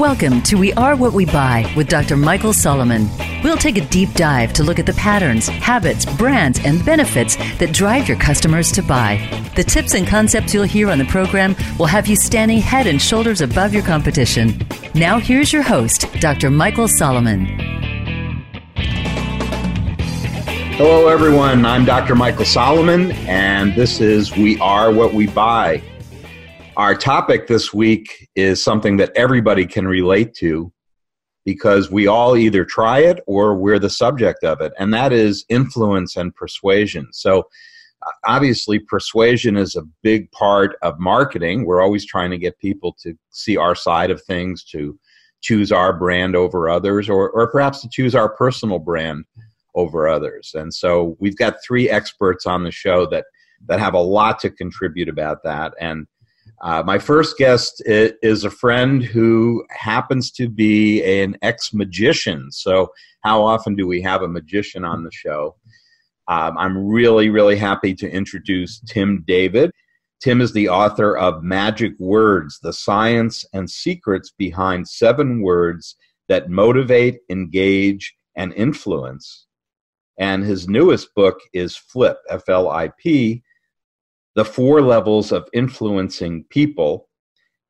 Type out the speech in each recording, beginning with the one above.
Welcome to We Are What We Buy with Dr. Michael Solomon. We'll take a deep dive to look at the patterns, habits, brands, and benefits that drive your customers to buy. The tips and concepts you'll hear on the program will have you standing head and shoulders above your competition. Now, here's your host, Dr. Michael Solomon. Hello, everyone. I'm Dr. Michael Solomon, and this is We Are What We Buy. Our topic this week is something that everybody can relate to because we all either try it or we're the subject of it, and that is influence and persuasion. So, uh, obviously, persuasion is a big part of marketing. We're always trying to get people to see our side of things, to choose our brand over others, or, or perhaps to choose our personal brand over others. And so, we've got three experts on the show that that have a lot to contribute about that. And uh, my first guest is a friend who happens to be an ex magician. So, how often do we have a magician on the show? Um, I'm really, really happy to introduce Tim David. Tim is the author of Magic Words The Science and Secrets Behind Seven Words That Motivate, Engage, and Influence. And his newest book is Flip, F L I P the Four Levels of Influencing People,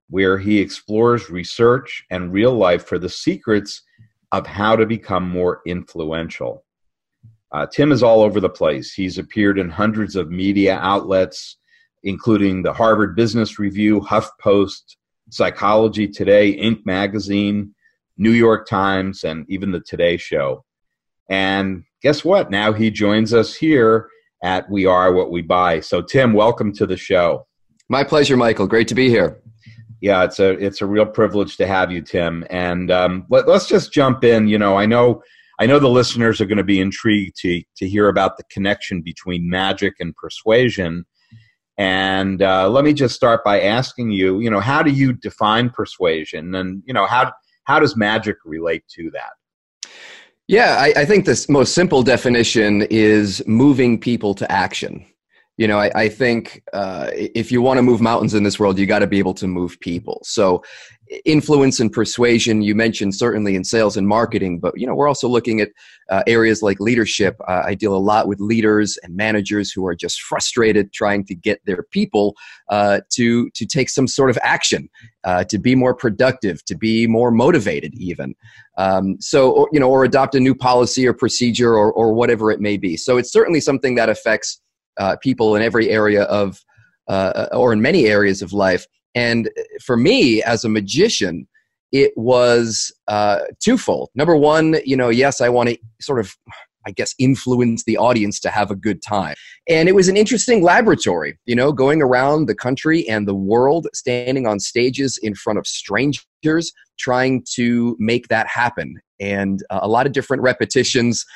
where he explores research and real life for the secrets of how to become more influential. Uh, Tim is all over the place. He's appeared in hundreds of media outlets, including the Harvard Business Review, HuffPost, Psychology Today, Inc. magazine, New York Times, and even the Today Show. And guess what? Now he joins us here at We Are What We Buy. So, Tim, welcome to the show. My pleasure, Michael. Great to be here. Yeah, it's a it's a real privilege to have you, Tim. And um, let, us just jump in. You know, I know I know the listeners are going to be intrigued to to hear about the connection between magic and persuasion. And uh, let me just start by asking you, you know, how do you define persuasion, and you know, how how does magic relate to that? Yeah, I, I, think the most simple definition is moving people to action. You know, I, I think uh, if you want to move mountains in this world, you got to be able to move people. So, influence and persuasion, you mentioned certainly in sales and marketing, but you know, we're also looking at uh, areas like leadership. Uh, I deal a lot with leaders and managers who are just frustrated trying to get their people uh, to to take some sort of action, uh, to be more productive, to be more motivated, even. Um, so, or, you know, or adopt a new policy or procedure or, or whatever it may be. So, it's certainly something that affects uh, people in every area of, uh, or in many areas of life. And for me, as a magician, it was uh, twofold. Number one, you know, yes, I want to sort of I guess, influence the audience to have a good time. And it was an interesting laboratory, you know, going around the country and the world, standing on stages in front of strangers, trying to make that happen. And uh, a lot of different repetitions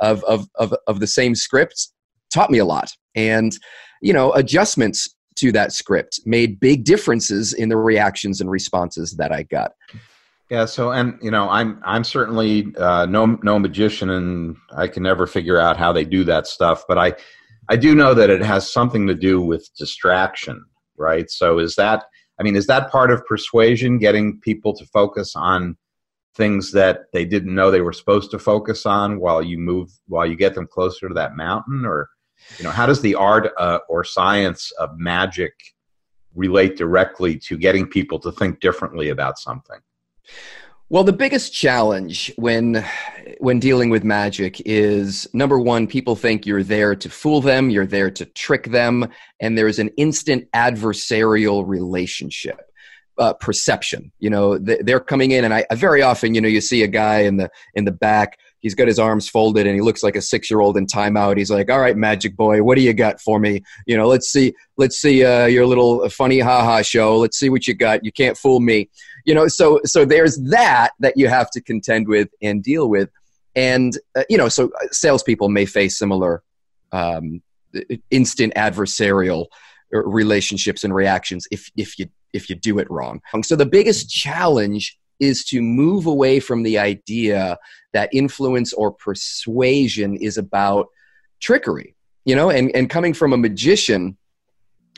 of, of, of, of the same scripts taught me a lot. And, you know, adjustments to that script made big differences in the reactions and responses that I got. Yeah. So, and you know, I'm I'm certainly uh, no no magician, and I can never figure out how they do that stuff. But I I do know that it has something to do with distraction, right? So, is that I mean, is that part of persuasion, getting people to focus on things that they didn't know they were supposed to focus on while you move while you get them closer to that mountain, or you know, how does the art uh, or science of magic relate directly to getting people to think differently about something? Well, the biggest challenge when when dealing with magic is number one, people think you're there to fool them, you're there to trick them, and there's an instant adversarial relationship. Uh, perception. You know, they're coming in, and I, very often, you know, you see a guy in the in the back. He's got his arms folded, and he looks like a six year old in timeout. He's like, "All right, magic boy, what do you got for me? You know, let's see, let's see uh, your little funny ha ha show. Let's see what you got. You can't fool me." you know so so there's that that you have to contend with and deal with and uh, you know so uh, salespeople may face similar um, instant adversarial uh, relationships and reactions if if you if you do it wrong so the biggest challenge is to move away from the idea that influence or persuasion is about trickery you know and and coming from a magician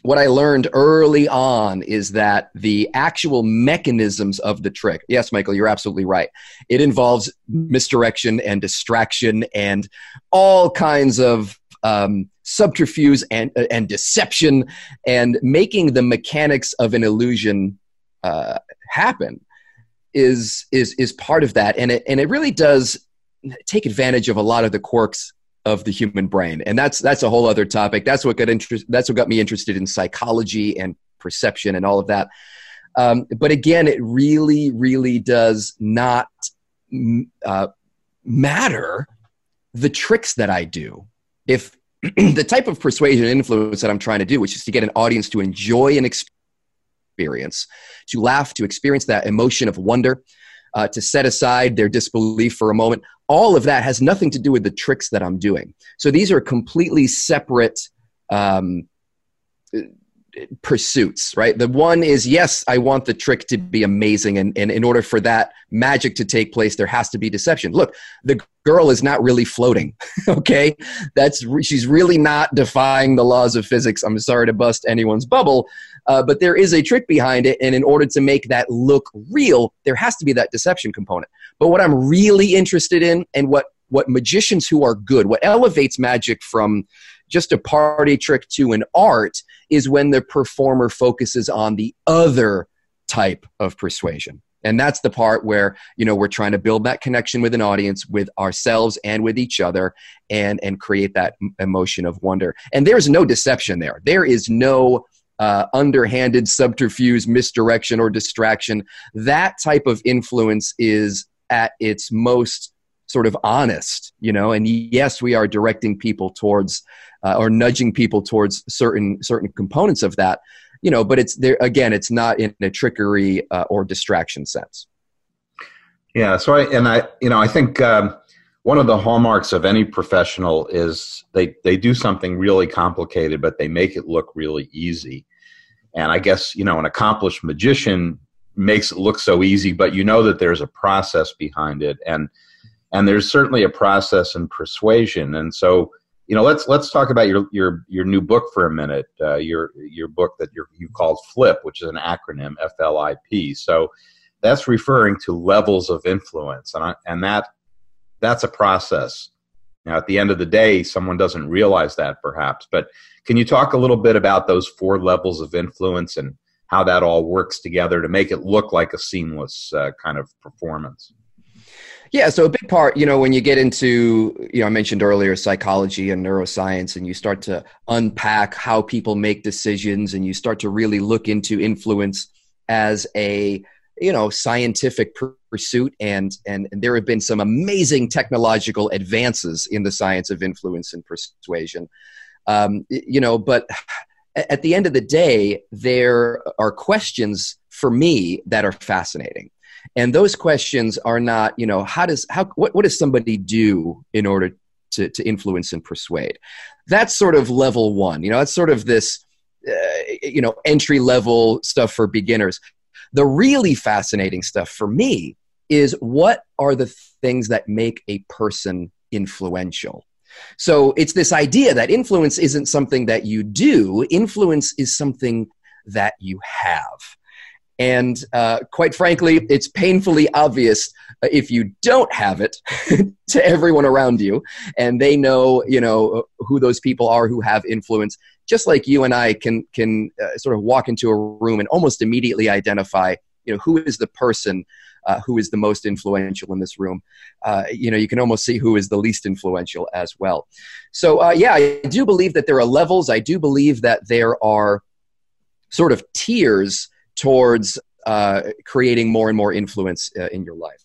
what I learned early on is that the actual mechanisms of the trick, yes, Michael, you're absolutely right. It involves misdirection and distraction and all kinds of um, subterfuge and, and deception and making the mechanics of an illusion uh, happen is, is, is part of that. And it, and it really does take advantage of a lot of the quirks of the human brain. And that's that's a whole other topic. That's what got interest that's what got me interested in psychology and perception and all of that. Um, but again it really really does not uh, matter the tricks that i do. If the type of persuasion and influence that i'm trying to do which is to get an audience to enjoy an experience to laugh to experience that emotion of wonder uh, to set aside their disbelief for a moment. All of that has nothing to do with the tricks that I'm doing. So these are completely separate um, pursuits, right? The one is yes, I want the trick to be amazing, and, and in order for that magic to take place, there has to be deception. Look, the girl is not really floating, okay? That's she's really not defying the laws of physics. I'm sorry to bust anyone's bubble, uh, but there is a trick behind it, and in order to make that look real, there has to be that deception component. But what I'm really interested in, and what what magicians who are good, what elevates magic from just a party trick to an art is when the performer focuses on the other type of persuasion. And that's the part where you know we're trying to build that connection with an audience with ourselves and with each other and and create that emotion of wonder. And there's no deception there. There is no uh, underhanded subterfuge misdirection or distraction. That type of influence is at its most sort of honest you know and yes we are directing people towards uh, or nudging people towards certain certain components of that you know but it's there again it's not in a trickery uh, or distraction sense. Yeah so i and i you know i think um, one of the hallmarks of any professional is they they do something really complicated but they make it look really easy. And i guess you know an accomplished magician makes it look so easy but you know that there's a process behind it. And and there's certainly a process and persuasion and so you know, let's let's talk about your your your new book for a minute. Uh, your your book that you you called Flip, which is an acronym F L I P. So that's referring to levels of influence, and I, and that that's a process. Now, at the end of the day, someone doesn't realize that perhaps, but can you talk a little bit about those four levels of influence and how that all works together to make it look like a seamless uh, kind of performance? Yeah, so a big part, you know, when you get into, you know, I mentioned earlier psychology and neuroscience, and you start to unpack how people make decisions and you start to really look into influence as a, you know, scientific pursuit. And, and, and there have been some amazing technological advances in the science of influence and persuasion. Um, you know, but at the end of the day, there are questions for me that are fascinating. And those questions are not you know how does how what, what does somebody do in order to, to influence and persuade? That's sort of level one you know that's sort of this uh, you know entry level stuff for beginners. The really fascinating stuff for me is what are the things that make a person influential? So it's this idea that influence isn't something that you do. Influence is something that you have and uh, quite frankly, it's painfully obvious uh, if you don't have it to everyone around you, and they know, you know, who those people are who have influence. Just like you and I can can uh, sort of walk into a room and almost immediately identify, you know, who is the person uh, who is the most influential in this room. Uh, you know, you can almost see who is the least influential as well. So, uh, yeah, I do believe that there are levels. I do believe that there are sort of tiers towards uh, creating more and more influence uh, in your life.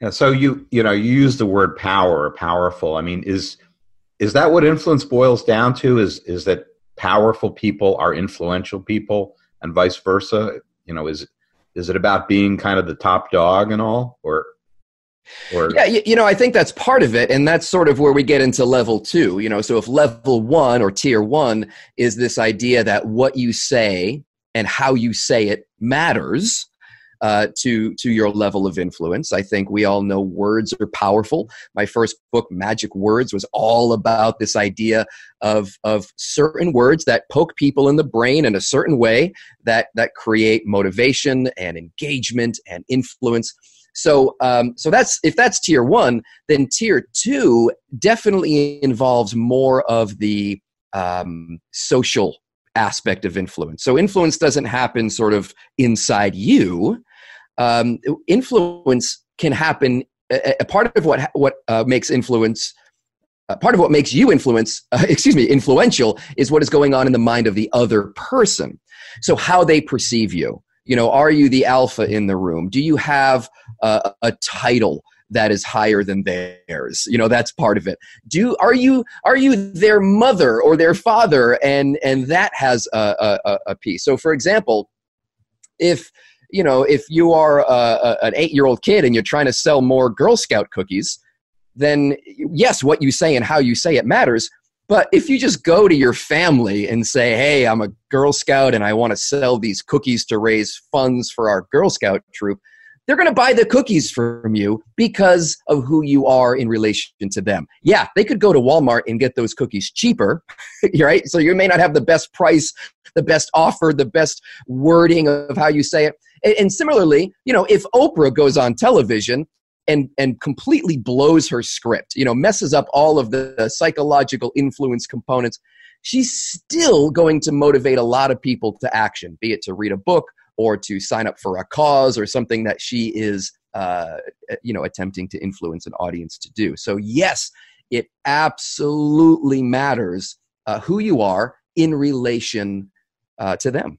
Yeah, so you you know you use the word power, powerful. I mean, is is that what influence boils down to? Is is that powerful people are influential people, and vice versa? You know, is is it about being kind of the top dog and all, or or yeah, you know, I think that's part of it, and that's sort of where we get into level two. You know, so if level one or tier one is this idea that what you say and how you say it matters, uh, to to your level of influence. I think we all know words are powerful. My first book, Magic Words, was all about this idea of of certain words that poke people in the brain in a certain way that that create motivation and engagement and influence. So, um, so that's if that's tier one, then tier two definitely involves more of the um, social aspect of influence. So, influence doesn't happen sort of inside you. Um, influence can happen. A, a, part of what what uh, makes influence. Uh, part of what makes you influence, uh, excuse me, influential is what is going on in the mind of the other person. So, how they perceive you you know are you the alpha in the room do you have a, a title that is higher than theirs. You know that's part of it. Do are you are you their mother or their father? And and that has a, a, a piece. So for example if you know if you are a, a, an eight year old kid and you're trying to sell more girl scout cookies then yes what you say and how you say it matters. But if you just go to your family and say, hey, I'm a Girl Scout and I want to sell these cookies to raise funds for our Girl Scout troop, they're going to buy the cookies from you because of who you are in relation to them. Yeah, they could go to Walmart and get those cookies cheaper, right? So you may not have the best price, the best offer, the best wording of how you say it. And similarly, you know, if Oprah goes on television and and completely blows her script you know messes up all of the psychological influence components she's still going to motivate a lot of people to action be it to read a book or to sign up for a cause or something that she is uh, you know attempting to influence an audience to do so yes it absolutely matters uh, who you are in relation uh, to them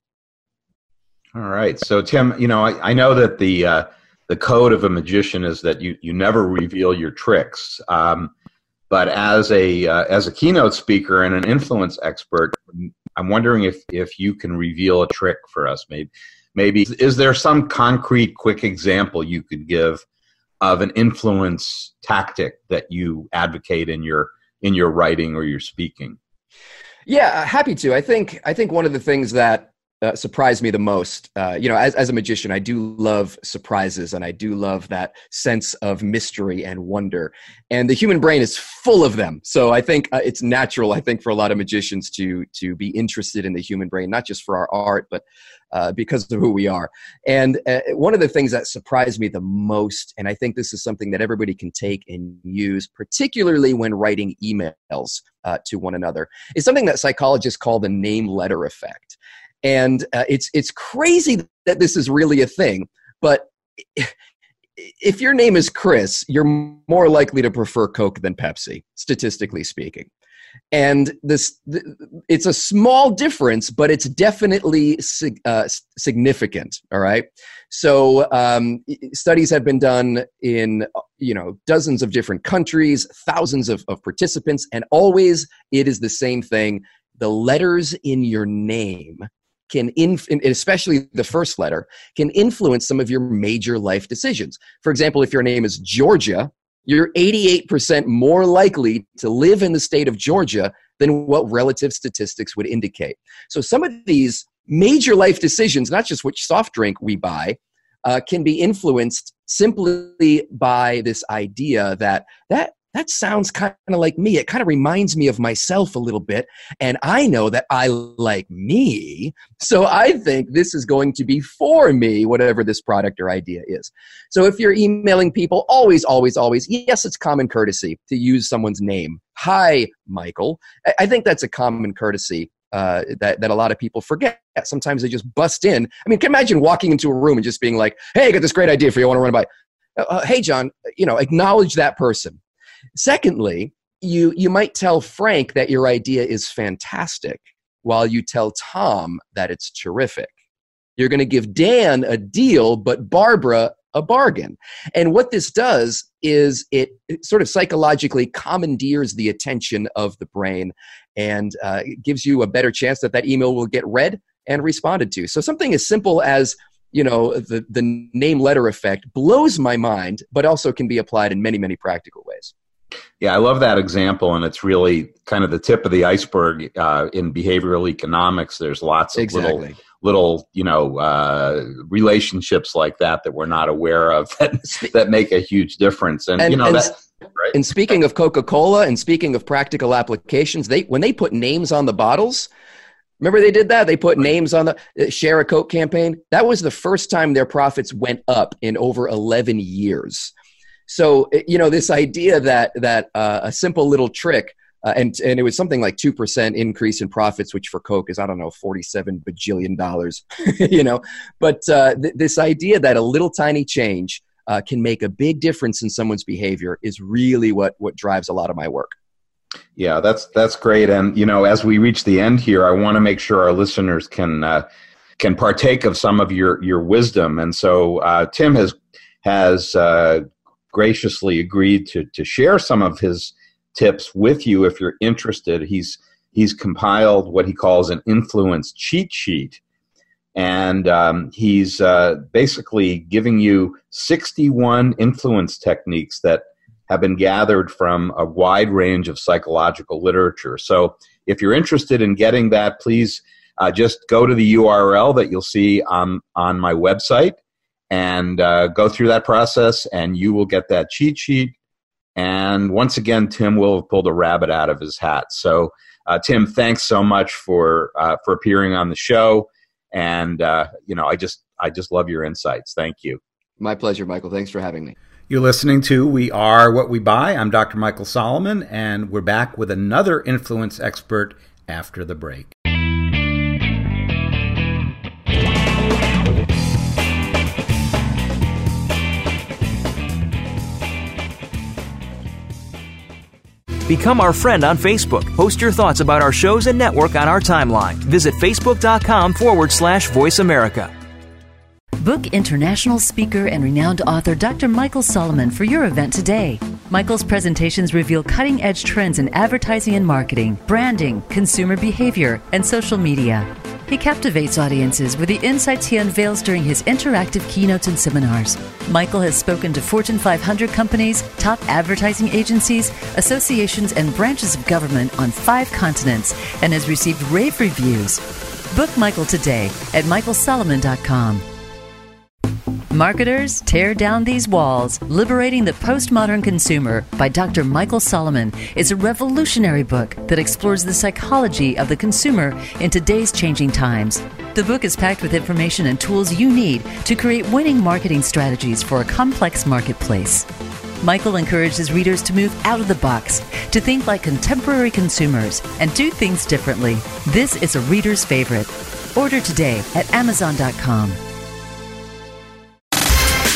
all right so tim you know i, I know that the uh, the code of a magician is that you, you never reveal your tricks. Um, but as a uh, as a keynote speaker and an influence expert, I'm wondering if if you can reveal a trick for us. Maybe maybe is there some concrete, quick example you could give of an influence tactic that you advocate in your in your writing or your speaking? Yeah, happy to. I think I think one of the things that uh, surprised me the most. Uh, you know, as, as a magician, I do love surprises and I do love that sense of mystery and wonder. And the human brain is full of them. So I think uh, it's natural, I think, for a lot of magicians to, to be interested in the human brain, not just for our art, but uh, because of who we are. And uh, one of the things that surprised me the most, and I think this is something that everybody can take and use, particularly when writing emails uh, to one another, is something that psychologists call the name letter effect and uh, it's it's crazy that this is really a thing but if your name is chris you're more likely to prefer coke than pepsi statistically speaking. And this it's a small difference but it's definitely uh, significant all right? So um, studies have been done in you know dozens of different countries thousands of, of participants and always it is the same thing. The letters in your name can inf- especially the first letter can influence some of your major life decisions. For example if your name is georgia you're 88% more likely to live in the state of georgia than what relative statistics would indicate. So some of these major life decisions not just which soft drink we buy uh, can be influenced simply by this idea that that that sounds kind of like me. It kind of reminds me of myself a little bit. And I know that I like me. So I think this is going to be for me, whatever this product or idea is. So if you're emailing people, always, always, always, yes, it's common courtesy to use someone's name. Hi, Michael. I think that's a common courtesy uh, that, that a lot of people forget. Sometimes they just bust in. I mean, can imagine walking into a room and just being like, hey, I got this great idea for you. I want to run by. Uh, uh, hey, John, you know, acknowledge that person. Secondly, you, you might tell Frank that your idea is fantastic while you tell Tom that it's terrific. You're going to give Dan a deal, but Barbara a bargain. And what this does is it, sort of psychologically commandeers the attention of the brain and uh, gives you a better chance that that email will get read and responded to. So something as simple as you know the, the name letter effect blows my mind, but also can be applied in many, many practical ways. Yeah, I love that example, and it's really kind of the tip of the iceberg uh, in behavioral economics. There's lots of exactly. little little you know uh, relationships like that that we're not aware of that that make a huge difference and, and you know and, that right? and speaking of coca-cola and speaking of practical applications they when they put names on the bottles remember they did that they put names on the uh, share a coke campaign that was the first time their profits went up in over 11 years so you know this idea that that uh, a simple little trick uh, and and it was something like two percent increase in profits, which for Coke is I don't know forty seven bajillion dollars, you know. But uh, th- this idea that a little tiny change uh, can make a big difference in someone's behavior is really what what drives a lot of my work. Yeah, that's that's great. And you know, as we reach the end here, I want to make sure our listeners can uh, can partake of some of your your wisdom. And so uh, Tim has has uh, graciously agreed to to share some of his tips with you if you're interested. He's he's compiled what he calls an influence cheat sheet, and um, he's uh, basically giving you 61 influence techniques that have been gathered from a wide range of psychological literature. So, if you're interested in getting that, please uh, just go to the URL that you'll see on on my website and uh, go through that process, and you will get that cheat sheet and once again, Tim will have pulled a rabbit out of his hat. So, uh, Tim, thanks so much for uh, for appearing on the show. And uh, you know, I just I just love your insights. Thank you. My pleasure, Michael. Thanks for having me. You're listening to We Are What We Buy. I'm Dr. Michael Solomon, and we're back with another influence expert after the break. Become our friend on Facebook. Post your thoughts about our shows and network on our timeline. Visit facebook.com forward slash voice America. Book international speaker and renowned author Dr. Michael Solomon for your event today. Michael's presentations reveal cutting edge trends in advertising and marketing, branding, consumer behavior, and social media. He captivates audiences with the insights he unveils during his interactive keynotes and seminars. Michael has spoken to Fortune 500 companies, top advertising agencies, associations, and branches of government on five continents and has received rave reviews. Book Michael today at michaelsolomon.com. Marketers Tear Down These Walls Liberating the Postmodern Consumer by Dr. Michael Solomon is a revolutionary book that explores the psychology of the consumer in today's changing times. The book is packed with information and tools you need to create winning marketing strategies for a complex marketplace. Michael encourages readers to move out of the box, to think like contemporary consumers, and do things differently. This is a reader's favorite. Order today at Amazon.com.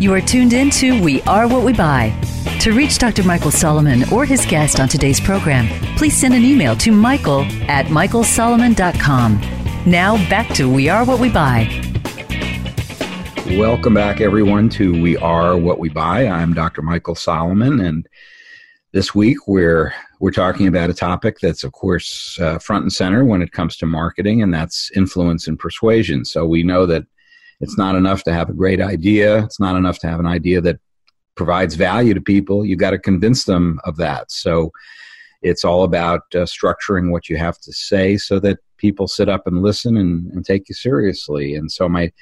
You are tuned in to We Are What We Buy. To reach Dr. Michael Solomon or his guest on today's program, please send an email to michael at michaelsolomon.com. Now back to We Are What We Buy. Welcome back, everyone, to We Are What We Buy. I'm Dr. Michael Solomon, and this week we're we're talking about a topic that's, of course, uh, front and center when it comes to marketing, and that's influence and persuasion. So we know that it's not enough to have a great idea. It's not enough to have an idea that provides value to people. You've got to convince them of that. So it's all about uh, structuring what you have to say so that people sit up and listen and, and take you seriously. And so my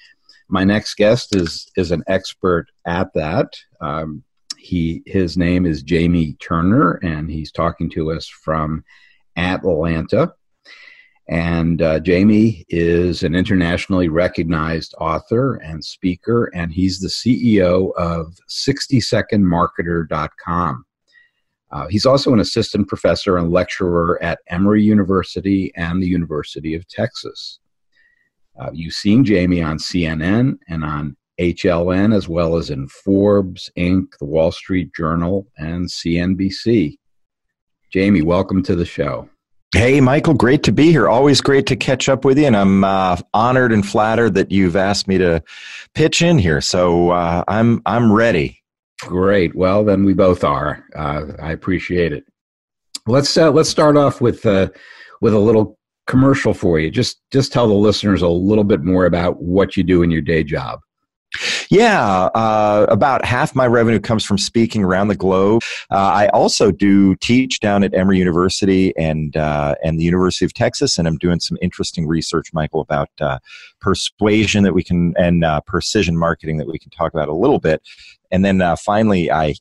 my next guest is is an expert at that. Um, he his name is Jamie Turner, and he's talking to us from Atlanta. And uh, Jamie is an internationally recognized author and speaker, and he's the CEO of 60secondmarketer.com. Uh, he's also an assistant professor and lecturer at Emory University and the University of Texas. Uh, you've seen Jamie on CNN and on HLN, as well as in Forbes, Inc., The Wall Street Journal, and CNBC. Jamie, welcome to the show. Hey, Michael, great to be here. Always great to catch up with you. And I'm uh, honored and flattered that you've asked me to pitch in here. So uh, I'm, I'm ready. Great. Well, then we both are. Uh, I appreciate it. Let's uh, let's start off with uh, with a little commercial for you. Just just tell the listeners a little bit more about what you do in your day job. Yeah, uh, about half my revenue comes from speaking around the globe. Uh, I also do teach down at Emory University and uh, and the University of Texas, and I'm doing some interesting research, Michael, about uh, persuasion that we can and uh, precision marketing that we can talk about a little bit. And then uh, finally, I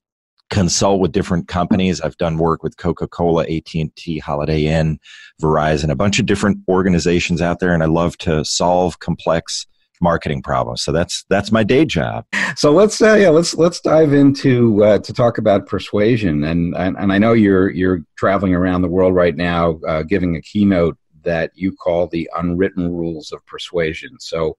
consult with different companies. I've done work with Coca-Cola, AT&T, Holiday Inn, Verizon, a bunch of different organizations out there, and I love to solve complex marketing problems. So that's that's my day job. So let's uh, yeah let's let's dive into uh, to talk about persuasion and, and and I know you're you're traveling around the world right now uh, giving a keynote that you call the unwritten rules of persuasion. So.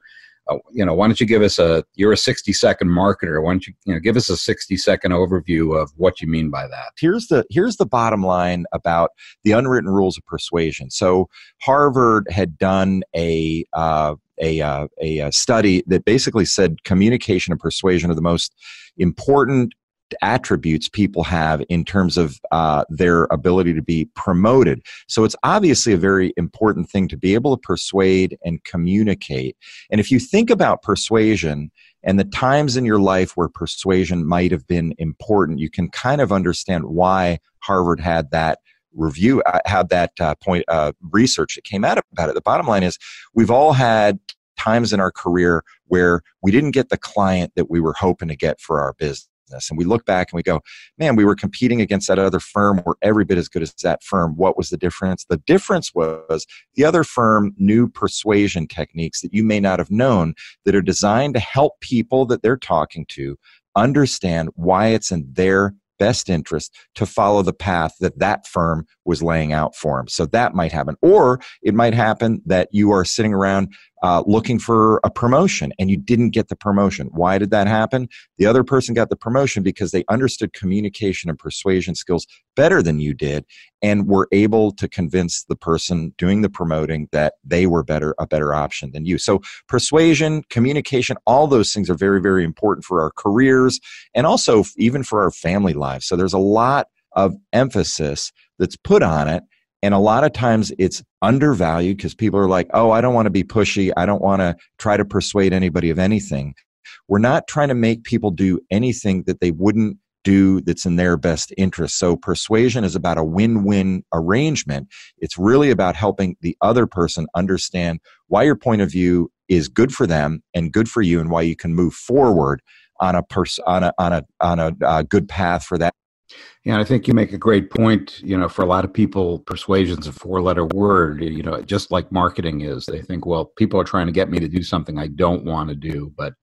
Uh, you know, why don't you give us a? You're a 60 second marketer. Why don't you, you know, give us a 60 second overview of what you mean by that? Here's the here's the bottom line about the unwritten rules of persuasion. So Harvard had done a uh, a, uh, a, uh, study that basically said communication and persuasion are the most important attributes people have in terms of uh, their ability to be promoted. So it's obviously a very important thing to be able to persuade and communicate. And if you think about persuasion and the times in your life where persuasion might have been important, you can kind of understand why Harvard had that review had that uh, point uh, research that came out about it. The bottom line is we've all had times in our career where we didn't get the client that we were hoping to get for our business. And we look back and we go, man, we were competing against that other firm. We're every bit as good as that firm. What was the difference? The difference was the other firm knew persuasion techniques that you may not have known that are designed to help people that they're talking to understand why it's in their best interest to follow the path that that firm was laying out for him. So that might happen. Or it might happen that you are sitting around uh, looking for a promotion and you didn't get the promotion. Why did that happen? The other person got the promotion because they understood communication and persuasion skills better than you did and were able to convince the person doing the promoting that they were better a better option than you. So persuasion, communication, all those things are very very important for our careers and also even for our family lives. So there's a lot of emphasis that's put on it and a lot of times it's undervalued because people are like, oh, I don't want to be pushy. I don't want to try to persuade anybody of anything. We're not trying to make people do anything that they wouldn't do that's in their best interest. So persuasion is about a win-win arrangement. It's really about helping the other person understand why your point of view is good for them and good for you and why you can move forward on a pers- on a on a on a uh, good path for that yeah, I think you make a great point. You know, for a lot of people, persuasion's a four-letter word. You know, just like marketing is. They think, well, people are trying to get me to do something I don't want to do, but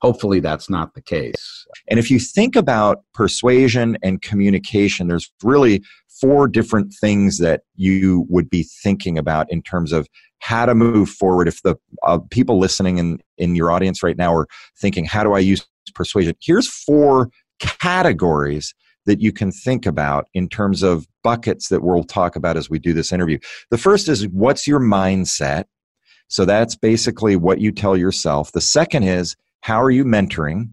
hopefully that's not the case. And if you think about persuasion and communication, there's really four different things that you would be thinking about in terms of how to move forward. If the uh, people listening in in your audience right now are thinking, how do I use persuasion? Here's four categories that you can think about in terms of buckets that we'll talk about as we do this interview. The first is what's your mindset? So that's basically what you tell yourself. The second is how are you mentoring?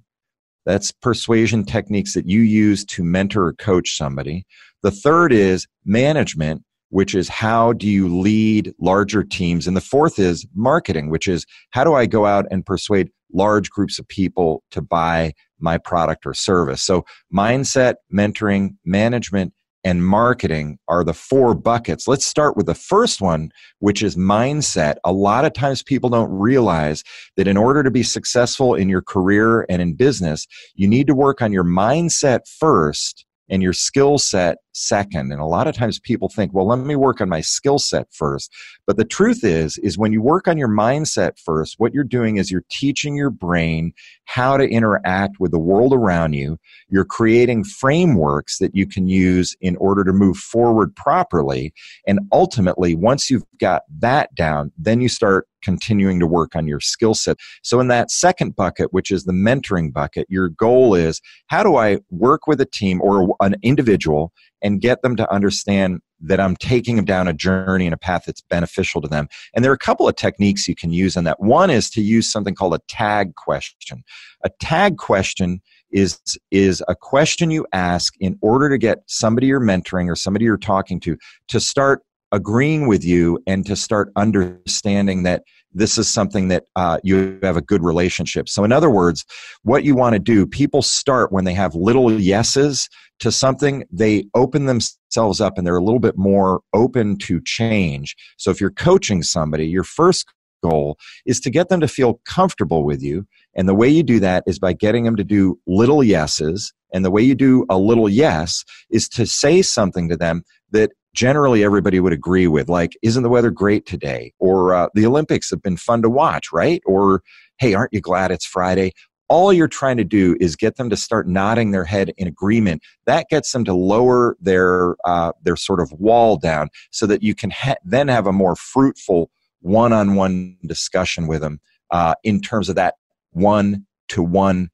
That's persuasion techniques that you use to mentor or coach somebody. The third is management, which is how do you lead larger teams? And the fourth is marketing, which is how do I go out and persuade large groups of people to buy my product or service. So, mindset, mentoring, management, and marketing are the four buckets. Let's start with the first one, which is mindset. A lot of times people don't realize that in order to be successful in your career and in business, you need to work on your mindset first and your skill set second. And a lot of times people think well let me work on my skill set first. But the truth is is when you work on your mindset first what you're doing is you're teaching your brain how to interact with the world around you. You're creating frameworks that you can use in order to move forward properly. And ultimately once you've got that down then you start continuing to work on your skill set. So in that second bucket which is the mentoring bucket your goal is how do i work with a team or an individual and get them to understand that I'm taking them down a journey and a path that's beneficial to them. And there are a couple of techniques you can use in that. One is to use something called a tag question. A tag question is is a question you ask in order to get somebody you're mentoring or somebody you're talking to to start agreeing with you and to start understanding that this is something that uh, you have a good relationship. So, in other words, what you want to do, people start when they have little yeses to something, they open themselves up and they're a little bit more open to change. So, if you're coaching somebody, your first goal is to get them to feel comfortable with you. And the way you do that is by getting them to do little yeses. And the way you do a little yes is to say something to them that generally everybody would agree with like isn't the weather great today? Or uh, the olympics have been fun to watch right? Or hey aren't you glad it's friday? All you're trying to do is get them to start nodding their head in agreement. That gets them to lower their uh, their sort of wall down so that you can ha- then have a more fruitful one-on-one discussion with them uh, in terms of that one to one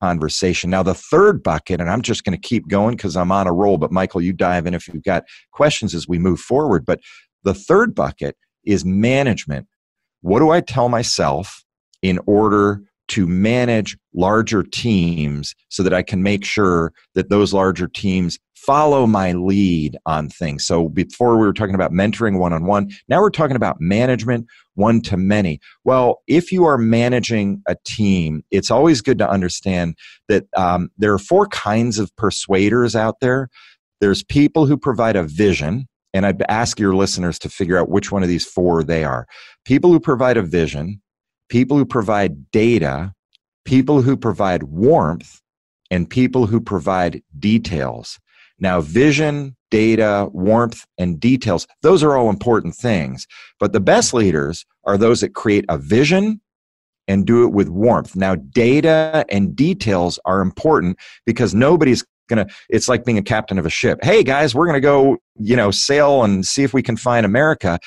conversation. Now, the third bucket, and I'm just going to keep going because I'm on a roll, but Michael, you dive in if you've got questions as we move forward. But the third bucket is management. What do I tell myself in order to manage larger teams so that I can make sure that those larger teams follow my lead on things. So before we were talking about mentoring one on one, now we're talking about management one to many. Well, if you are managing a team, it's always good to understand that um, there are four kinds of persuaders out there. There's people who provide a vision, and I'd ask your listeners to figure out which one of these four they are. People who provide a vision, people who provide data, people who provide warmth, and people who provide details. Now, vision, data, warmth, and details, those are all important things. But the best leaders are those that create a vision and do it with warmth. Now, data and details are important because nobody's to, it's like being a captain of a ship. Hey, guys, we're to go, you know, sail and see if we can find America.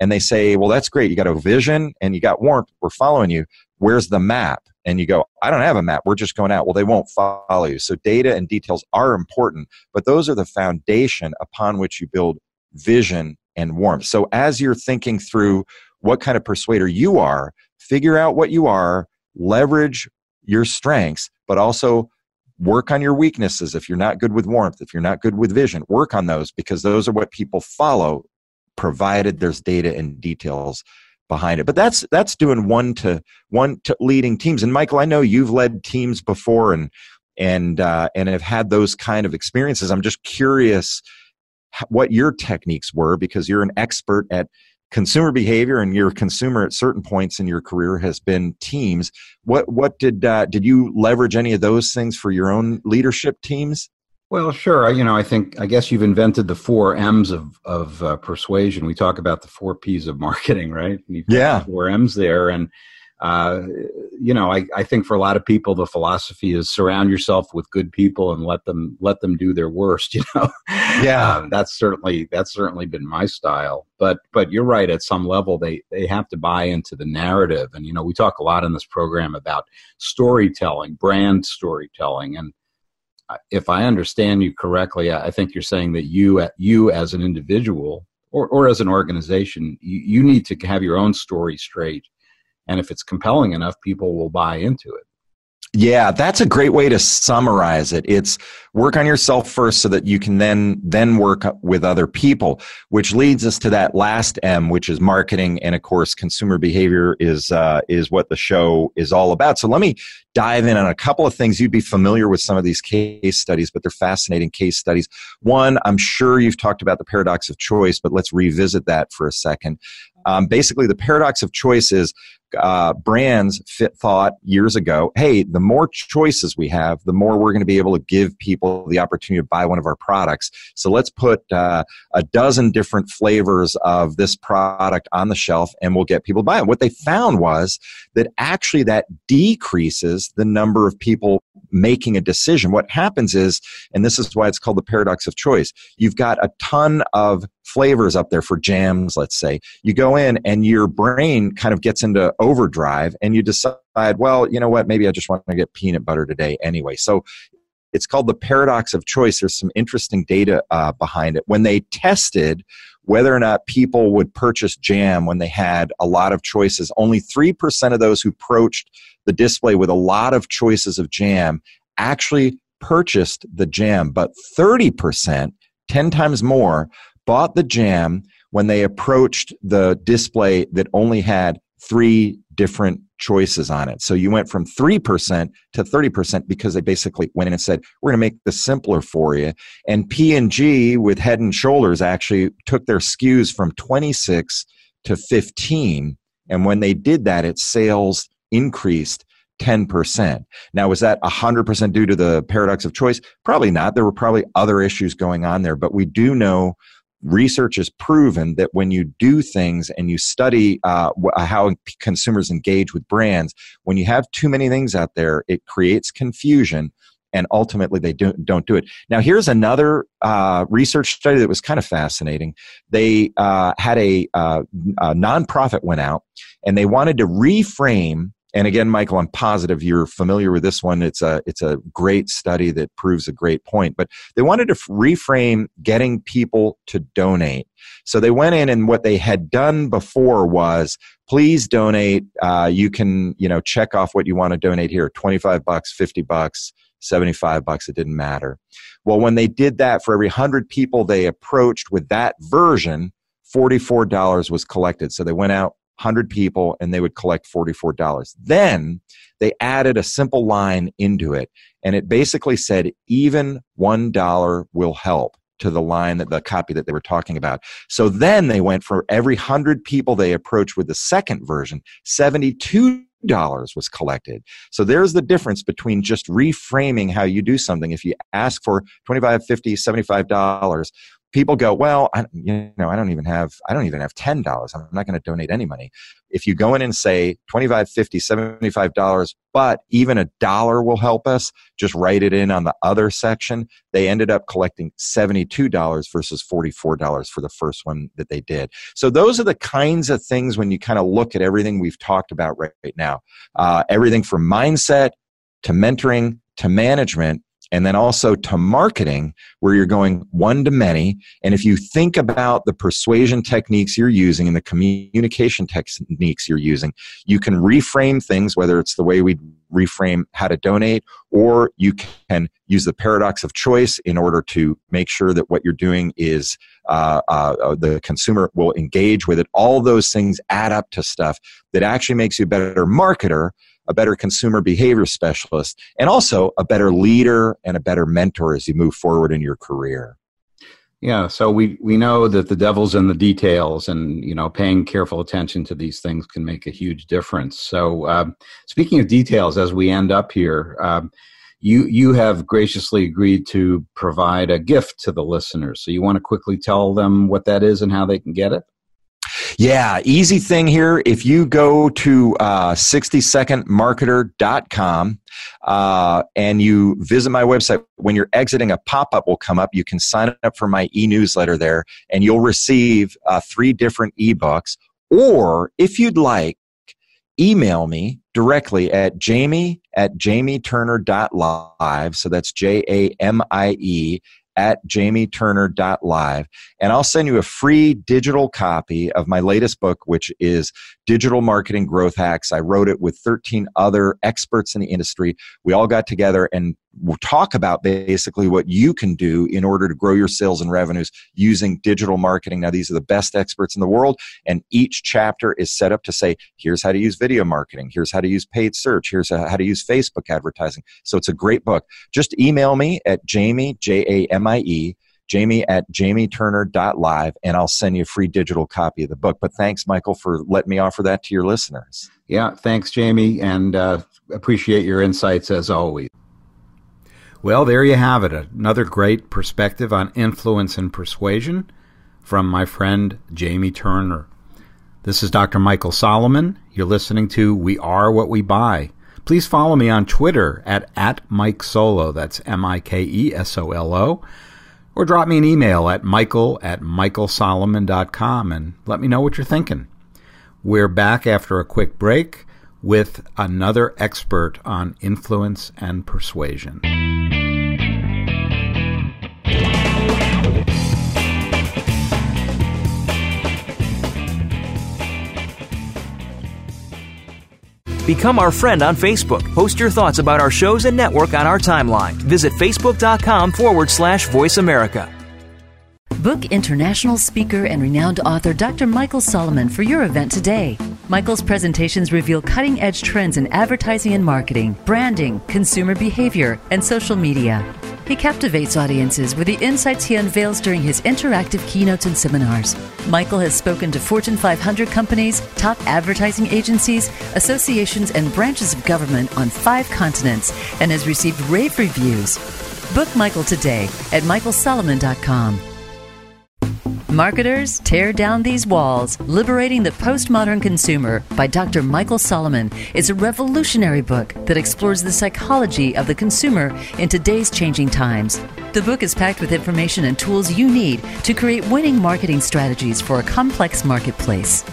And they say, well, that's great. You got a vision and you got warmth. We're following you. Where's the map? and you go, I don't have a map. We're just going out. Well, they won't follow you. So data and details are important, but those are the foundation upon which you build vision and warmth. So as you're thinking through what kind of persuader you are, figure out what you are, leverage your strengths, but also work on your weaknesses. If you're not good with warmth, if you're not good with vision, work on those because those are what people follow, provided there's data and details behind it. But that's that's doing one to one to leading teams. And Michael, I know you've led teams before and and uh, and have had those kind of experiences. I'm just curious what your techniques were because you're an expert at consumer behavior and your consumer at certain points in your career has been teams what what did uh, did you leverage any of those things for your own leadership teams well, sure. You know, I think I guess you've invented the four M's of of uh, persuasion. We talk about the four P's of marketing, right? yeah, four M's there, and uh, you know, I, I think for a lot of people, the philosophy is surround yourself with good people and let them let them do their worst. You know, yeah, uh, that's certainly that's certainly been my style. But but you're right. At some level, they they have to buy into the narrative, and you know, we talk a lot in this program about storytelling, brand storytelling, and if I understand you correctly, I think you're saying that you, uh, you as an individual or, or as an organization, you, you need to have your own story straight. And if it's compelling enough, people will buy into it. Yeah, that's a great way to summarize it. It's work on yourself first so that you can then then work with other people, which leads us to that last M, which is marketing, and of course, consumer behavior is uh, is what the show is all about. So let me dive in on a couple of things. You'd be familiar with some of these case studies, but they're fascinating case studies. One, I'm sure you've talked about the paradox of choice, but let's revisit that for a second. Um, basically, the paradox of choice is uh, brands fit thought years ago hey the more choices we have the more we're going to be able to give people the opportunity to buy one of our products. So let's put uh, a dozen different flavors of this product on the shelf and we'll get people to buy it. What they found was that actually that decreases the number of people making a decision. What happens is and this is why it's called the paradox of choice you've got a ton of flavors up there for jams let's say you go in and your brain kind of gets into overdrive and you decide, well, you know what, maybe I just want to get peanut butter today anyway. So It's called the paradox of choice. There's some interesting data uh, behind it. When they tested whether or not people would purchase jam when they had a lot of choices, only 3% of those who approached the display with a lot of choices of jam actually purchased the jam, but 30%, 10 times more, bought the jam when they approached the display that only had three different choices on it. So you went from 3% to 30% because they basically went in and said, we're going to make this simpler for you. And P&G with Head and Shoulders actually took their SKUs from 26 to 15. And when they did that, its sales increased 10%. Now, was that 100% due to the paradox of choice? Probably not. There were probably other issues going on there, but we do know research has proven that when you do things and you study uh, how consumers engage with brands, when you have too many things out there, it creates confusion and ultimately they don't, don't do it. Now, here's another uh, research study that was kind of fascinating. They uh, had a, uh, a nonprofit went out and they wanted to reframe and again, Michael, I'm positive you're familiar with this one. It's a it's a great study that proves a great point. But they wanted to reframe getting people to donate. So they went in, and what they had done before was, please donate. Uh, you can you know check off what you want to donate here: twenty five bucks, fifty bucks. 75 bucks it didn't matter well when they did that for every 100 people they approached with that version $44 was collected so they went out 100 people and they would collect $44. Then they added a simple line into it and it basically said even $1 will help to the line that the copy that they were talking about. So then they went for every 100 people they approached with the second version, 72 dollars was collected. So there's the difference between just reframing how you do something. If you ask for 25, 50, 75 dollars, people go, well, I, you know, I don't even have, I don't even have ten dollars. I'm not going to donate any money. If you go in and say 25, 50, 75 dollars, but even a dollar will help us, just write it in on the other section. They ended up collecting seventy-two dollars versus forty-four dollars for the first one that they did. So those are the kinds of things when you kind of look at everything we've talked about right, right now, uh, everything from mindset to mentoring to management and then also to marketing where you're going one to many. And if you think about the persuasion techniques you're using and the communication techniques you're using you can reframe things whether it's the way we reframe how to donate or you can use the paradox of choice in order to make sure that what you're doing is uh, uh, uh the consumer will engage with it. All those things add up to stuff that actually makes you a better marketer a better consumer behavior specialist, and also a better leader and a better mentor as you move forward in your career. Yeah, so we, we know that the devil's in the details, and you know, paying careful attention to these things can make a huge difference. So, uh, speaking of details, as we end up here, um, you you have graciously agreed to provide a gift to the listeners. So, you want to quickly tell them what that is and how they can get it? Yeah, easy thing here. If you go to uh, 60secondmarketer.com uh, and you visit my website, when you're exiting, a pop up will come up. You can sign up for my e newsletter there, and you'll receive uh, three different ebooks. Or if you'd like, email me directly at jamie at jamieturner.live. So that's J A M I E at jamieturner.live. And I'll send you a free digital copy of my latest book, which is Digital Marketing Growth Hacks. I wrote it with 13 other experts in the industry. We all got together and we'll talk about basically what you can do in order to grow your sales and revenues using digital marketing. Now, these are the best experts in the world, and each chapter is set up to say, here's how to use video marketing, here's how to use paid search, here's how to use Facebook advertising. So it's a great book. Just email me at Jamie, J A M I E, jamie at jamieturner.live, and I'll send you a free digital copy of the book. But thanks, Michael, for letting me offer that to your listeners. Yeah, thanks, Jamie, and uh, appreciate your insights as always. Well, there you have it. Another great perspective on influence and persuasion from my friend Jamie Turner. This is Dr. Michael Solomon. You're listening to We Are What We Buy. Please follow me on Twitter at, at Mike Solo. That's M I K E S O L O. Or drop me an email at michael at michaelsolomon.com and let me know what you're thinking. We're back after a quick break with another expert on influence and persuasion. Become our friend on Facebook. Post your thoughts about our shows and network on our timeline. Visit facebook.com forward slash voice America. Book international speaker and renowned author Dr. Michael Solomon for your event today. Michael's presentations reveal cutting edge trends in advertising and marketing, branding, consumer behavior, and social media. He captivates audiences with the insights he unveils during his interactive keynotes and seminars. Michael has spoken to Fortune 500 companies, top advertising agencies, associations, and branches of government on five continents and has received rave reviews. Book Michael today at michaelsolomon.com. Marketers Tear Down These Walls Liberating the Postmodern Consumer by Dr. Michael Solomon is a revolutionary book that explores the psychology of the consumer in today's changing times. The book is packed with information and tools you need to create winning marketing strategies for a complex marketplace.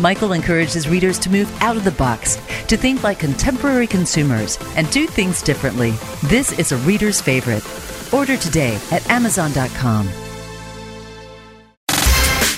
Michael encourages readers to move out of the box, to think like contemporary consumers, and do things differently. This is a reader's favorite. Order today at Amazon.com.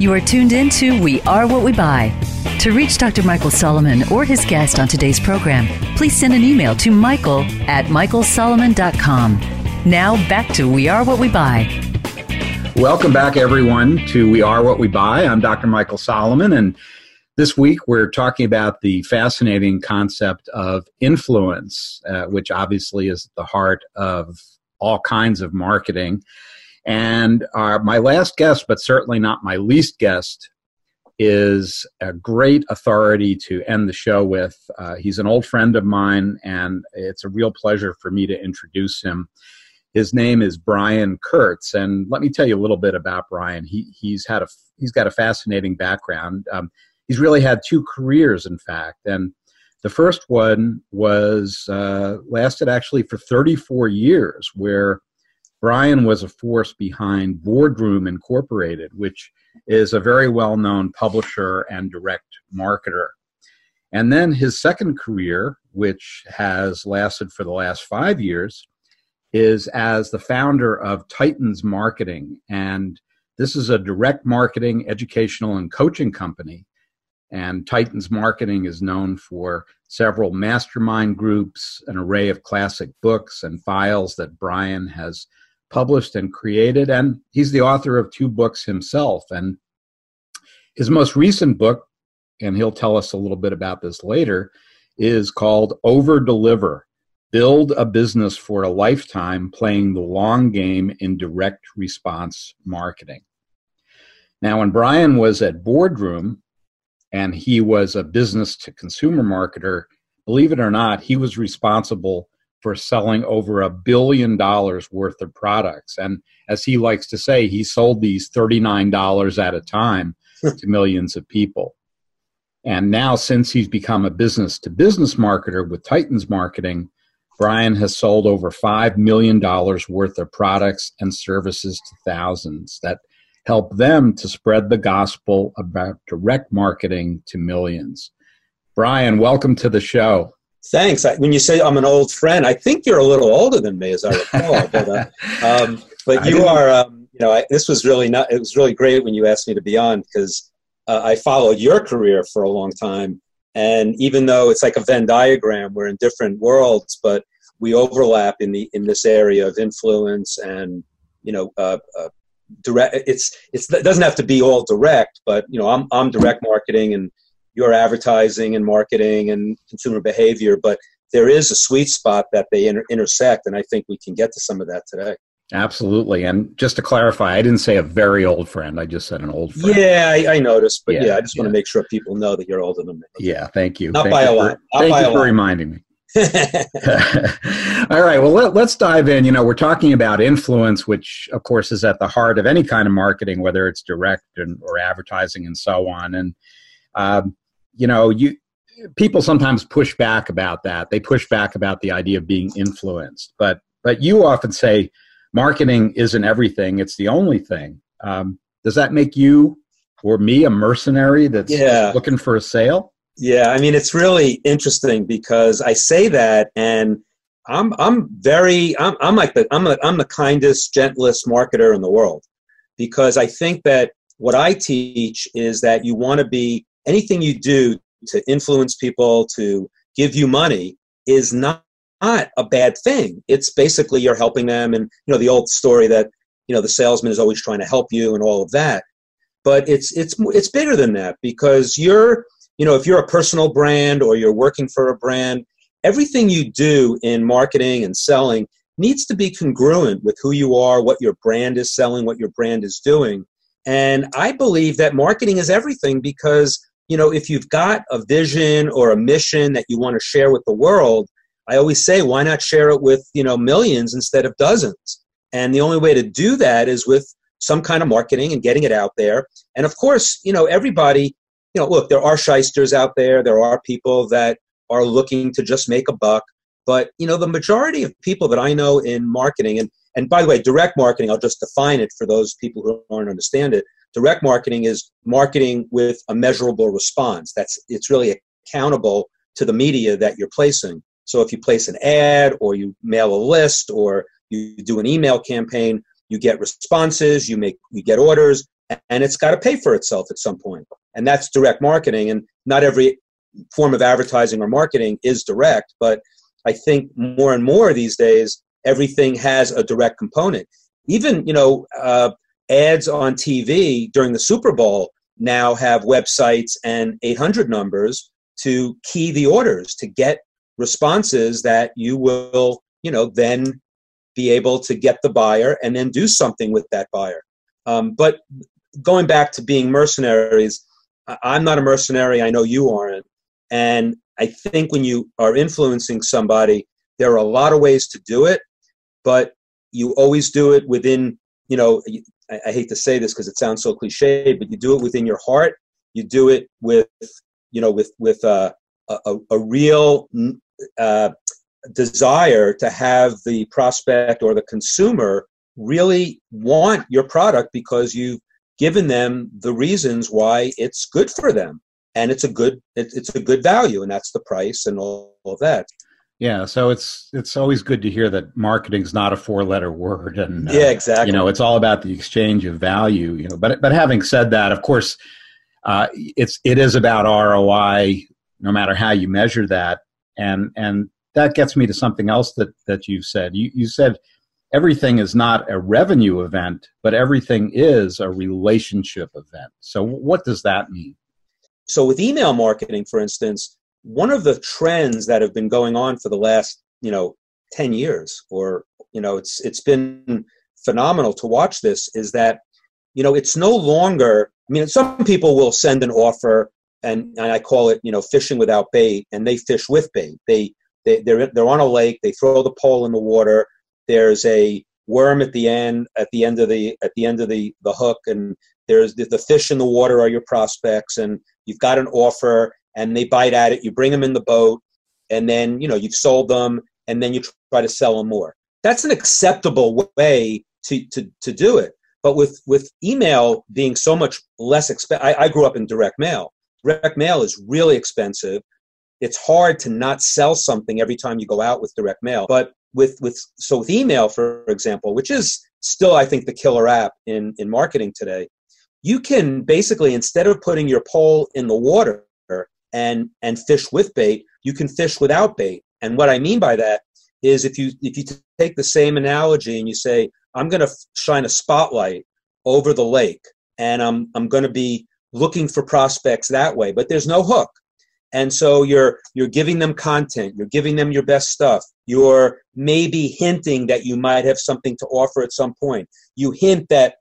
You are tuned in to We Are What We Buy. To reach Dr. Michael Solomon or his guest on today's program, please send an email to michael at michaelsolomon.com. Now back to We Are What We Buy. Welcome back, everyone, to We Are What We Buy. I'm Dr. Michael Solomon, and this week we're talking about the fascinating concept of influence, uh, which obviously is at the heart of all kinds of marketing. And uh, my last guest, but certainly not my least guest, is a great authority to end the show with. Uh, he's an old friend of mine, and it's a real pleasure for me to introduce him. His name is Brian Kurtz, and let me tell you a little bit about Brian. He he's had a he's got a fascinating background. Um, he's really had two careers, in fact, and the first one was uh, lasted actually for 34 years, where Brian was a force behind Boardroom Incorporated, which is a very well known publisher and direct marketer. And then his second career, which has lasted for the last five years, is as the founder of Titans Marketing. And this is a direct marketing, educational, and coaching company. And Titans Marketing is known for several mastermind groups, an array of classic books and files that Brian has published and created, and he's the author of two books himself. And his most recent book, and he'll tell us a little bit about this later, is called Over Deliver Build a Business for a Lifetime Playing the Long Game in Direct Response Marketing. Now, when Brian was at Boardroom and he was a business to consumer marketer, believe it or not, he was responsible for selling over a billion dollars worth of products. And as he likes to say, he sold these $39 at a time to millions of people. And now, since he's become a business to business marketer with Titans Marketing, Brian has sold over $5 million worth of products and services to thousands that help them to spread the gospel about direct marketing to millions. Brian, welcome to the show. Thanks. I, when you say I'm an old friend, I think you're a little older than me, as I recall. but uh, um, but you are. Um, you know, I, this was really not. It was really great when you asked me to be on because uh, I followed your career for a long time, and even though it's like a Venn diagram, we're in different worlds, but we overlap in the in this area of influence and you know uh, uh, direct. It's it's it doesn't have to be all direct, but you know, I'm I'm direct marketing and your advertising and marketing and consumer behavior, but there is a sweet spot that they inter- intersect, and I think we can get to some of that today. Absolutely. And just to clarify, I didn't say a very old friend. I just said an old friend. Yeah, I, I noticed. But yeah, yeah I just yeah. want to make sure people know that you're older than me. Yeah, thank you. Not thank by you a lot. For, thank you for reminding me. All right. Well, let, us dive in. You know, we're talking about influence, which, of course, is at the heart of any kind of marketing, whether it's direct and, or advertising and so on. And um, you know, you people sometimes push back about that. They push back about the idea of being influenced, but but you often say marketing isn't everything; it's the only thing. Um, does that make you or me a mercenary that's yeah. looking for a sale? Yeah, I mean it's really interesting because I say that and I'm I'm very I'm I'm like the I'm a, I'm the kindest, gentlest marketer in the world because I think that what I teach is that you want to be anything you do to influence people to give you money is not, not a bad thing. It's basically you're helping them and you know the old story that you know the salesman is always trying to help you and all of that. But it's it's it's bigger than that because you're you know if you're a personal brand or you're working for a brand everything you do in marketing and selling needs to be congruent with who you are, what your brand is selling, what your brand is doing. And I believe that marketing is everything because, you know, if you've got a vision or a mission that you want to share with the world, I always say, why not share it with, you know, millions instead of dozens? And the only way to do that is with some kind of marketing and getting it out there. And of course, you know, everybody, you know, look, there are shysters out there. There are people that are looking to just make a buck. But you know, the majority of people that I know in marketing, and and by the way, direct marketing, I'll just define it for those people who don't understand it. Direct marketing is marketing with a measurable response. That's it's really accountable to the media that you're placing. So if you place an ad or you mail a list or you do an email campaign, you get responses, you make you get orders, and it's got to pay for itself at some point. And that's direct marketing. And not every form of advertising or marketing is direct, but I think more and more these days, everything has a direct component. Even, you know, uh, ads on TV during the Super Bowl now have websites and 800 numbers to key the orders to get responses that you will, you know, then be able to get the buyer and then do something with that buyer. Um, but going back to being mercenaries, I'm not a mercenary. I know you aren't. And I think when you are influencing somebody, there are a lot of ways to do it, but you always do it within, you know, I, I hate to say this because it sounds so cliche, but you do it within your heart. You do it with, you know, with with uh, a, a real uh, desire to have the prospect or the consumer really want your product because you've given them the reasons why it's good for them and it's a good it, it's a good value and that's the price and all, all of that yeah so it's it's always good to hear that marketing's not a four letter word and uh, yeah exactly. you know it's all about the exchange of value you know but but having said that of course uh, it's it is about ROI no matter how you measure that. And and that gets me to something else that that you've said. You you said everything is not a revenue event but everything is a relationship event. So what does that mean? So with email marketing, for instance, one of the trends that have been going on for the last, you know, 10 years, or, you know, it's it's been phenomenal to watch this, is that, you know, it's no longer, I mean, some people will send an offer and, and I call it, you know, fishing without bait, and they fish with bait. They, they they're they're on a lake, they throw the pole in the water, there's a worm at the end at the end of the at the end of the the hook and there's the, the fish in the water are your prospects and you've got an offer and they bite at it. You bring them in the boat and then you know you've sold them and then you try to sell them more. That's an acceptable way to to, to do it. But with with email being so much less expensive I, I grew up in direct mail. Direct mail is really expensive. It's hard to not sell something every time you go out with direct mail. But with with so with email for example which is still i think the killer app in in marketing today you can basically instead of putting your pole in the water and and fish with bait you can fish without bait. And what i mean by that is if you if you take the same analogy and you say i'm going to shine a spotlight over the lake and i'm i'm going to be looking for prospects that way but there's no hook. And so you're you're giving them content you're giving them your best stuff you're maybe hinting that you might have something to offer at some point. You hint that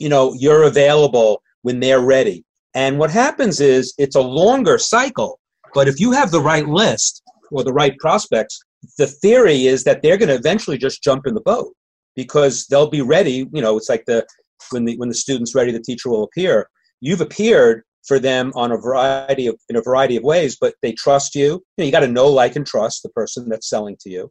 you know you're available when they're ready and what happens is it's a longer cycle but if you have the right list or the right prospects the theory is that they're going to eventually just jump in the boat because they'll be ready you know it's like the when the when the student's ready the teacher will appear you've appeared for them on a variety of in a variety of ways, but they trust you. You, know, you got to know, like, and trust the person that's selling to you,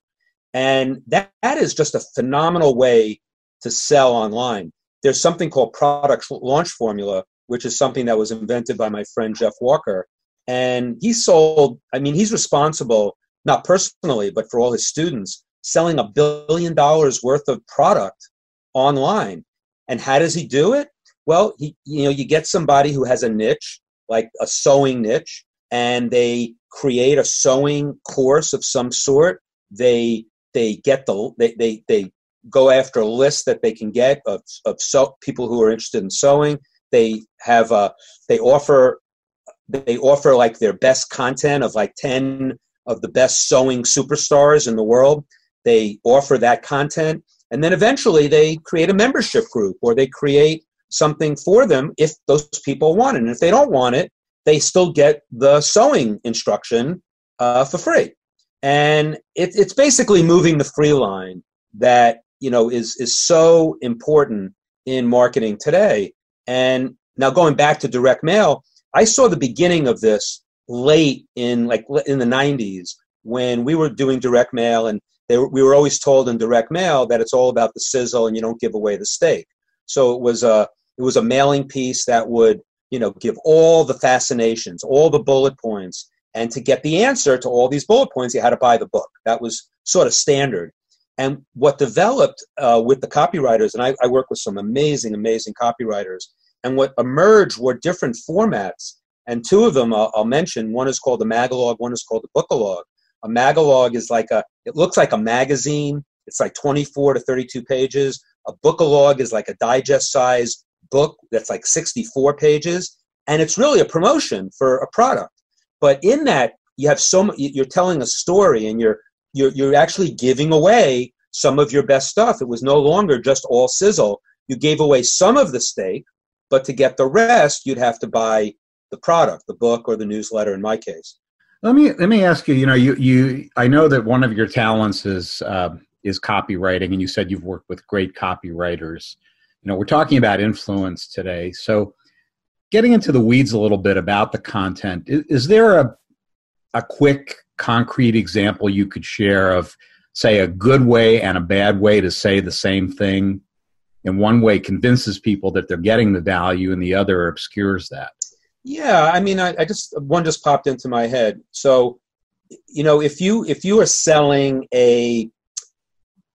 and that, that is just a phenomenal way to sell online. There's something called product launch formula, which is something that was invented by my friend Jeff Walker, and he sold. I mean, he's responsible not personally, but for all his students, selling a billion dollars worth of product online. And how does he do it? Well, he, you know, you get somebody who has a niche, like a sewing niche, and they create a sewing course of some sort. They they get the they they, they go after a list that they can get of of so, people who are interested in sewing. They have a they offer they offer like their best content of like 10 of the best sewing superstars in the world. They offer that content. And then eventually they create a membership group or they create something for them if those people want it. And if they don't want it, they still get the sewing instruction uh, for free. And it, it's basically moving the free line that you know is is so important in marketing today. And now going back to direct mail, I saw the beginning of this late in like in the 90s when we were doing direct mail and were, we were always told in direct mail that it's all about the sizzle and you don't give away the steak. So it was a it was a mailing piece that would you know give all the fascinations all the bullet points and to get the answer to all these bullet points you had to buy the book. That was sort of standard. And what developed uh, with the copywriters and I, I work with some amazing amazing copywriters and what emerged were different formats and two of them I'll, I'll mention. One is called the magalog. One is called the bookalog. A magalog is like a. It looks like a magazine. It's like 24 to 32 pages. A bookalog is like a digest size book that's like 64 pages, and it's really a promotion for a product. But in that, you have so much. You're telling a story, and you're you're you're actually giving away some of your best stuff. It was no longer just all sizzle. You gave away some of the steak, but to get the rest, you'd have to buy the product, the book or the newsletter in my case. Let me let me ask you. You know, you you I know that one of your talents is uh, is copywriting, and you said you've worked with great copywriters. You know, we're talking about influence today, so getting into the weeds a little bit about the content. Is, is there a a quick, concrete example you could share of, say, a good way and a bad way to say the same thing? In one way, convinces people that they're getting the value, and the other obscures that. Yeah, I mean, I, I just one just popped into my head. So, you know, if you if you are selling a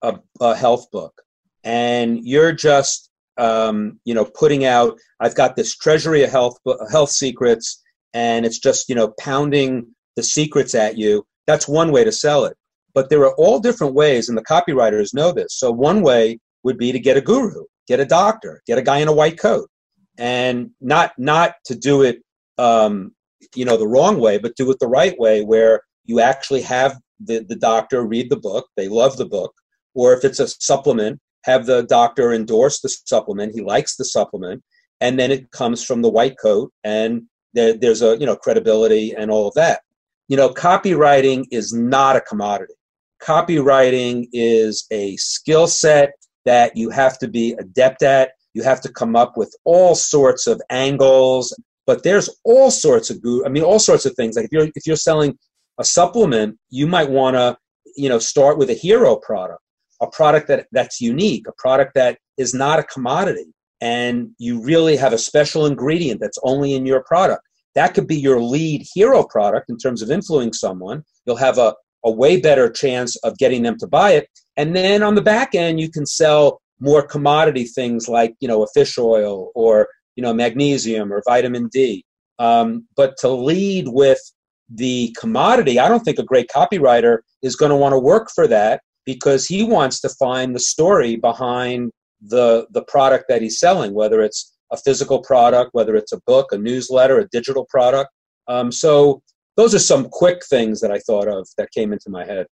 a, a health book and you're just um, you know putting out, I've got this treasury of health health secrets, and it's just you know pounding the secrets at you. That's one way to sell it. But there are all different ways, and the copywriters know this. So one way would be to get a guru, get a doctor, get a guy in a white coat. And not not to do it um, you know the wrong way but do it the right way where you actually have the, the doctor read the book they love the book or if it's a supplement have the doctor endorse the supplement he likes the supplement and then it comes from the white coat and there, there's a you know credibility and all of that. You know copywriting is not a commodity. Copywriting is a skill set that you have to be adept at you have to come up with all sorts of angles, but there's all sorts of I mean, all sorts of things. Like if you're if you're selling a supplement, you might want to, you know, start with a hero product, a product that that's unique, a product that is not a commodity, and you really have a special ingredient that's only in your product. That could be your lead hero product in terms of influencing someone. You'll have a, a way better chance of getting them to buy it. And then on the back end, you can sell more commodity things like you know a fish oil or you know magnesium or vitamin D. Um, but to lead with the commodity, I don't think a great copywriter is going to want to work for that because he wants to find the story behind the the product that he's selling, whether it's a physical product, whether it's a book, a newsletter, a digital product. Um, so those are some quick things that I thought of that came into my head.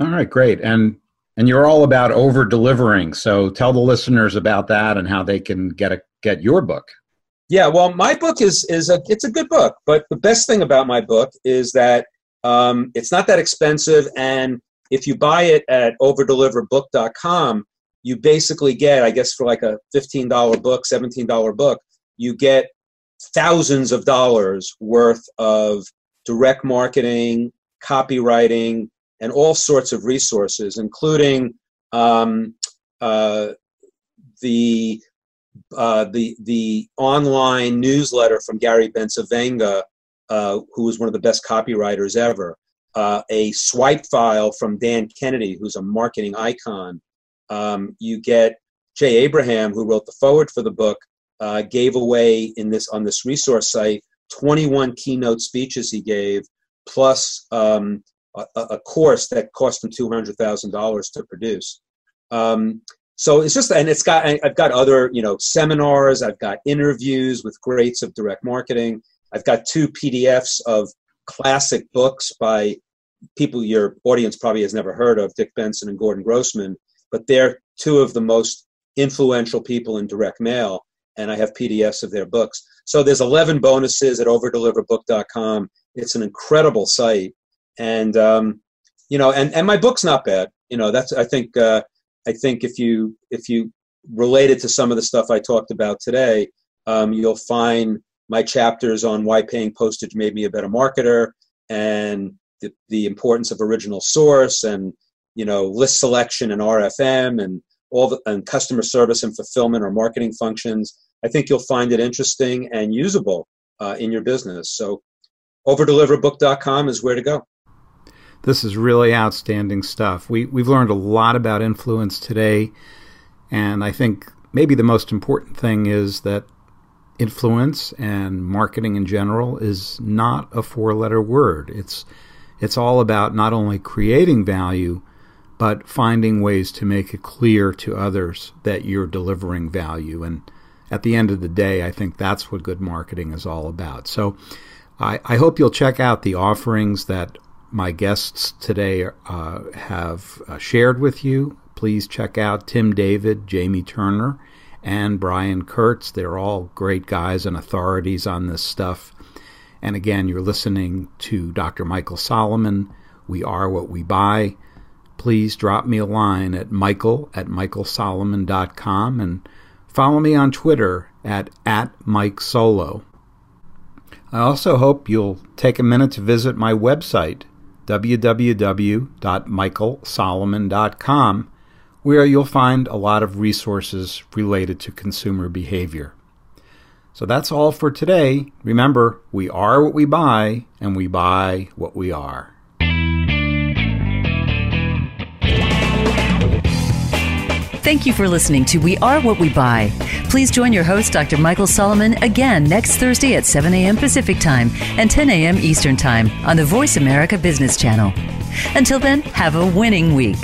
All right, great. And and you're all about over delivering. So tell the listeners about that and how they can get a get your book. Yeah, well, my book is is a it's a good book, but the best thing about my book is that um, it's not that expensive, and if you buy it at overdeliverbook.com, you basically get, I guess, for like a fifteen dollar book, seventeen dollar book, you get thousands of dollars worth of direct marketing, copywriting, and all sorts of resources, including um, uh, the uh, the the online newsletter from Gary Bencivenga, uh, who was one of the best copywriters ever. Uh, a swipe file from Dan Kennedy, who's a marketing icon. Um, you get Jay Abraham, who wrote the forward for the book, uh, gave away in this on this resource site 21 keynote speeches he gave, plus um, a, a, course that cost him $200,000 to produce. Um, so it's just, and it's got, I've got other, you know, seminars, I've got interviews with greats of direct marketing. I've got two PDFs of classic books by people your audience probably has never heard of, Dick Benson and Gordon Grossman, but they're two of the most influential people in direct mail, and I have PDFs of their books. So there's 11 bonuses at overdeliverbook.com. It's an incredible site, and um, you know, and and my book's not bad. You know, that's I think uh, I think if you if you relate it to some of the stuff I talked about today, um, you'll find my chapters on why paying postage made me a better marketer and the, the importance of original source and you know list selection and RFM and all the and customer service and fulfillment or marketing functions. I think you'll find it interesting and usable uh, in your business. So overdeliverbook.com is where to go. This is really outstanding stuff. We, we've learned a lot about influence today, and I think maybe the most important thing is that influence and marketing in general is not a four letter word. It's, it's all about not only creating value, but finding ways to make it clear to others that you're delivering value. And at the end of the day, I think that's what good marketing is all about. So I, I hope you'll check out the offerings that my guests today uh, have uh, shared with you. Please check out Tim David, Jamie Turner, and Brian Kurtz. They're all great guys and authorities on this stuff. And again, you're listening to Dr. Michael Solomon. We are what we buy. Please drop me a line at michael at michaelsolomon.com and follow me on Twitter at, at Mike Solo. I also hope you'll take a minute to visit my website, www.michaelsolomon.com, where you'll find a lot of resources related to consumer behavior. So that's all for today. Remember, we are what we buy, and we buy what we are. Thank you for listening to We Are What We Buy. Please join your host, Dr. Michael Solomon, again next Thursday at 7 a.m. Pacific Time and 10 a.m. Eastern Time on the Voice America Business Channel. Until then, have a winning week.